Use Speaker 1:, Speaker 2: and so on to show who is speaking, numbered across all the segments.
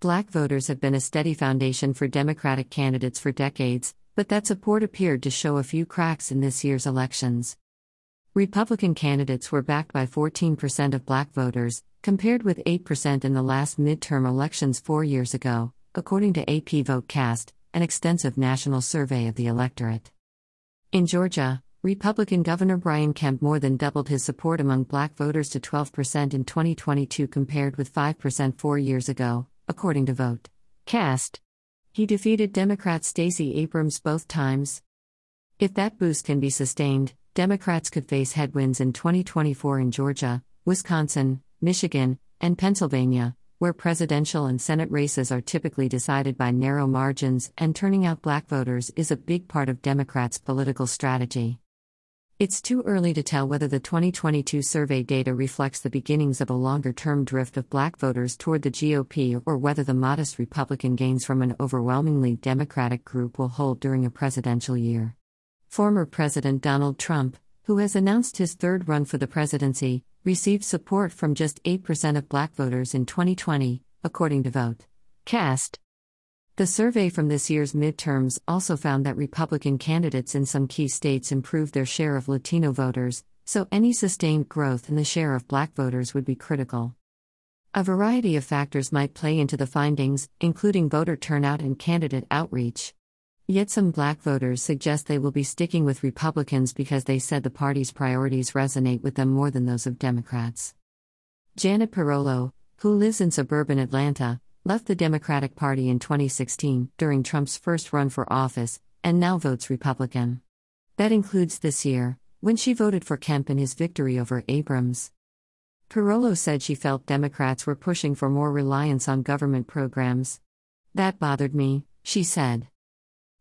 Speaker 1: Black voters have been a steady foundation for Democratic candidates for decades, but that support appeared to show a few cracks in this year's elections. Republican candidates were backed by 14% of black voters, compared with 8% in the last midterm elections four years ago, according to AP VoteCast, an extensive national survey of the electorate. In Georgia, Republican Governor Brian Kemp more than doubled his support among black voters to 12% in 2022 compared with 5% four years ago, according to Vote. Cast. He defeated Democrat Stacey Abrams both times. If that boost can be sustained, Democrats could face headwinds in 2024 in Georgia, Wisconsin, Michigan, and Pennsylvania, where presidential and Senate races are typically decided by narrow margins and turning out black voters is a big part of Democrats' political strategy. It's too early to tell whether the 2022 survey data reflects the beginnings of a longer term drift of black voters toward the GOP or whether the modest Republican gains from an overwhelmingly Democratic group will hold during a presidential year. Former President Donald Trump, who has announced his third run for the presidency, received support from just 8% of black voters in 2020, according to Vote. Cast. The survey from this year's midterms also found that Republican candidates in some key states improved their share of Latino voters, so any sustained growth in the share of black voters would be critical. A variety of factors might play into the findings, including voter turnout and candidate outreach. Yet some black voters suggest they will be sticking with Republicans because they said the party's priorities resonate with them more than those of Democrats. Janet Pirolo, who lives in suburban Atlanta, left the Democratic Party in 2016 during Trump's first run for office, and now votes Republican. That includes this year, when she voted for Kemp in his victory over Abrams. Pirolo said she felt Democrats were pushing for more reliance on government programs. That bothered me, she said.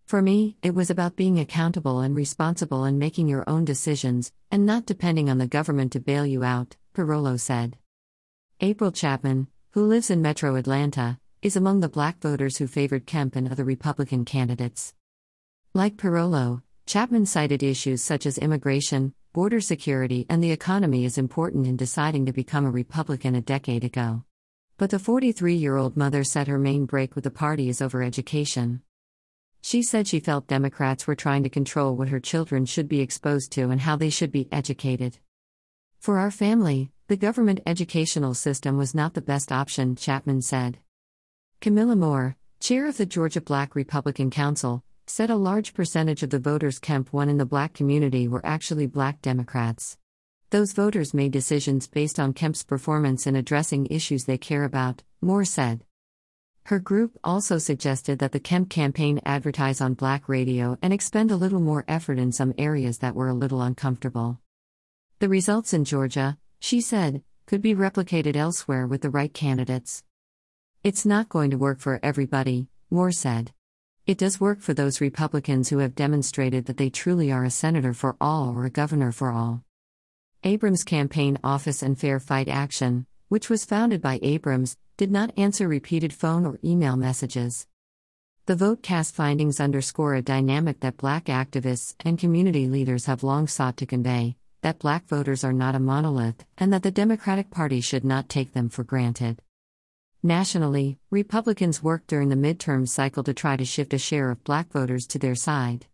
Speaker 1: For me, it was about being accountable and responsible and making your own decisions, and not depending on the government to bail you out, Pirolo said. April Chapman, who lives in metro Atlanta, is among the black voters who favored Kemp and other Republican candidates. Like Pirolo, Chapman cited issues such as immigration, border security, and the economy as important in deciding to become a Republican a decade ago. But the 43 year old mother said her main break with the party is over education. She said she felt Democrats were trying to control what her children should be exposed to and how they should be educated. For our family, the government educational system was not the best option, Chapman said. Camilla Moore, chair of the Georgia Black Republican Council, said a large percentage of the voters Kemp won in the black community were actually black Democrats. Those voters made decisions based on Kemp's performance in addressing issues they care about, Moore said. Her group also suggested that the Kemp campaign advertise on black radio and expend a little more effort in some areas that were a little uncomfortable. The results in Georgia, she said, could be replicated elsewhere with the right candidates. It's not going to work for everybody, Moore said. It does work for those Republicans who have demonstrated that they truly are a senator for all or a governor for all. Abrams' campaign office and Fair Fight Action, which was founded by Abrams, did not answer repeated phone or email messages. The VoteCast findings underscore a dynamic that black activists and community leaders have long sought to convey that black voters are not a monolith, and that the Democratic Party should not take them for granted. Nationally, Republicans worked during the midterm cycle to try to shift a share of black voters to their side.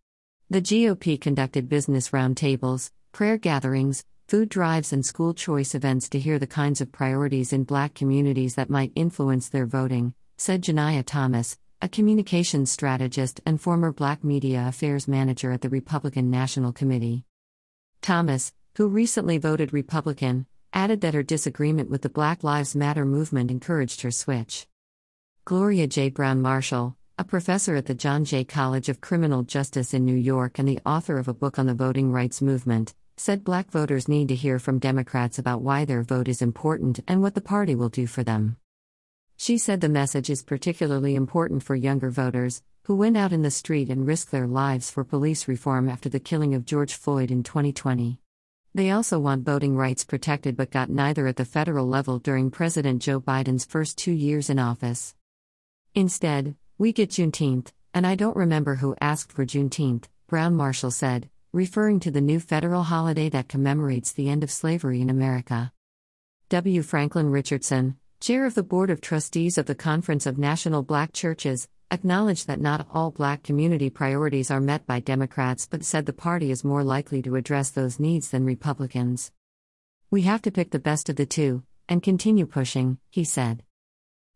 Speaker 1: The GOP conducted business roundtables, prayer gatherings, food drives and school choice events to hear the kinds of priorities in black communities that might influence their voting, said Janiyah Thomas, a communications strategist and former black media affairs manager at the Republican National Committee. Thomas, who recently voted Republican, added that her disagreement with the Black Lives Matter movement encouraged her switch. Gloria J. Browne-Marshall, a professor at the John Jay College of Criminal Justice in New York and the author of a book on the voting rights movement, said black voters need to hear from Democrats about why their vote is important and what the party will do for them. She said the message is particularly important for younger voters, who went out in the street and risked their lives for police reform after the killing of George Floyd in 2020. They also want voting rights protected but got neither at the federal level during President Joe Biden's first two years in office. Instead, we get Juneteenth, and I don't remember who asked for Juneteenth, Browne-Marshall said, referring to the new federal holiday that commemorates the end of slavery in America. W. Franklin Richardson, chair of the Board of Trustees of the Conference of National Black Churches, acknowledged that not all black community priorities are met by Democrats but said the party is more likely to address those needs than Republicans. We have to pick the best of the two, and continue pushing, he said.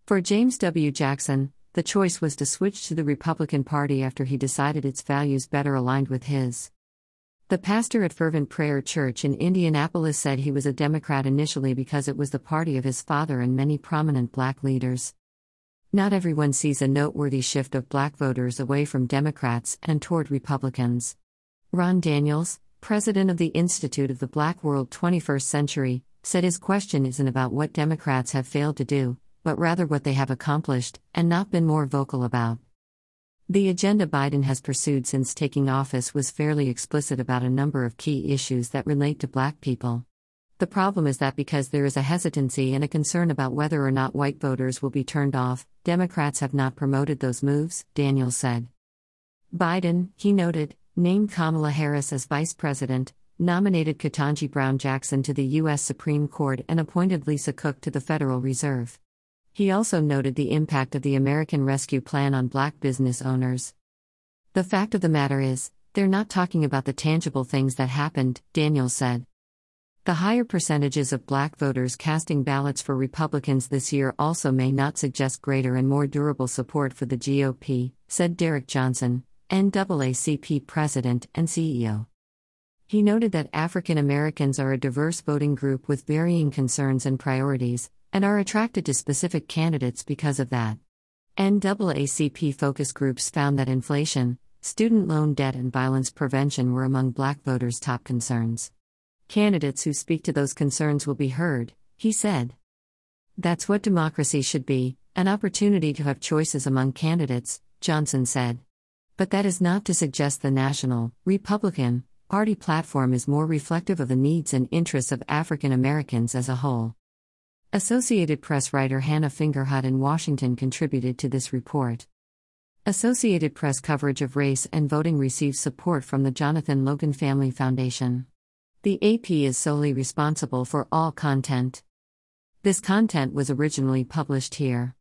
Speaker 1: For James W. Jackson, the choice was to switch to the Republican Party after he decided its values better aligned with his. The pastor at Fervent Prayer Church in Indianapolis said he was a Democrat initially because it was the party of his father and many prominent black leaders. Not everyone sees a noteworthy shift of black voters away from Democrats and toward Republicans. Ron Daniels, president of the Institute of the Black World 21st Century, said his question isn't about what Democrats have failed to do, but rather what they have accomplished and not been more vocal about. The agenda Biden has pursued since taking office was fairly explicit about a number of key issues that relate to black people. The problem is that because there is a hesitancy and a concern about whether or not white voters will be turned off, Democrats have not promoted those moves, Daniels said. Biden, he noted, named Kamala Harris as vice president, nominated Ketanji Brown Jackson to the U.S. Supreme Court, and appointed Lisa Cook to the Federal Reserve. He also noted the impact of the American Rescue Plan on black business owners. The fact of the matter is, they're not talking about the tangible things that happened, Daniels said. The higher percentages of black voters casting ballots for Republicans this year also may not suggest greater and more durable support for the GOP, said Derrick Johnson, NAACP president and CEO. He noted that African Americans are a diverse voting group with varying concerns and priorities, and are attracted to specific candidates because of that. NAACP focus groups found that inflation, student loan debt, and violence prevention were among black voters' top concerns. Candidates who speak to those concerns will be heard, he said. That's what democracy should be an opportunity to have choices among candidates, Johnson said. But that is not to suggest the National, Republican, Party platform is more reflective of the needs and interests of African Americans as a whole. Associated Press writer Hannah Fingerhut in Washington contributed to this report. Associated Press coverage of race and voting receives support from the Jonathan Logan Family Foundation. The AP is solely responsible for all content. This content was originally published here.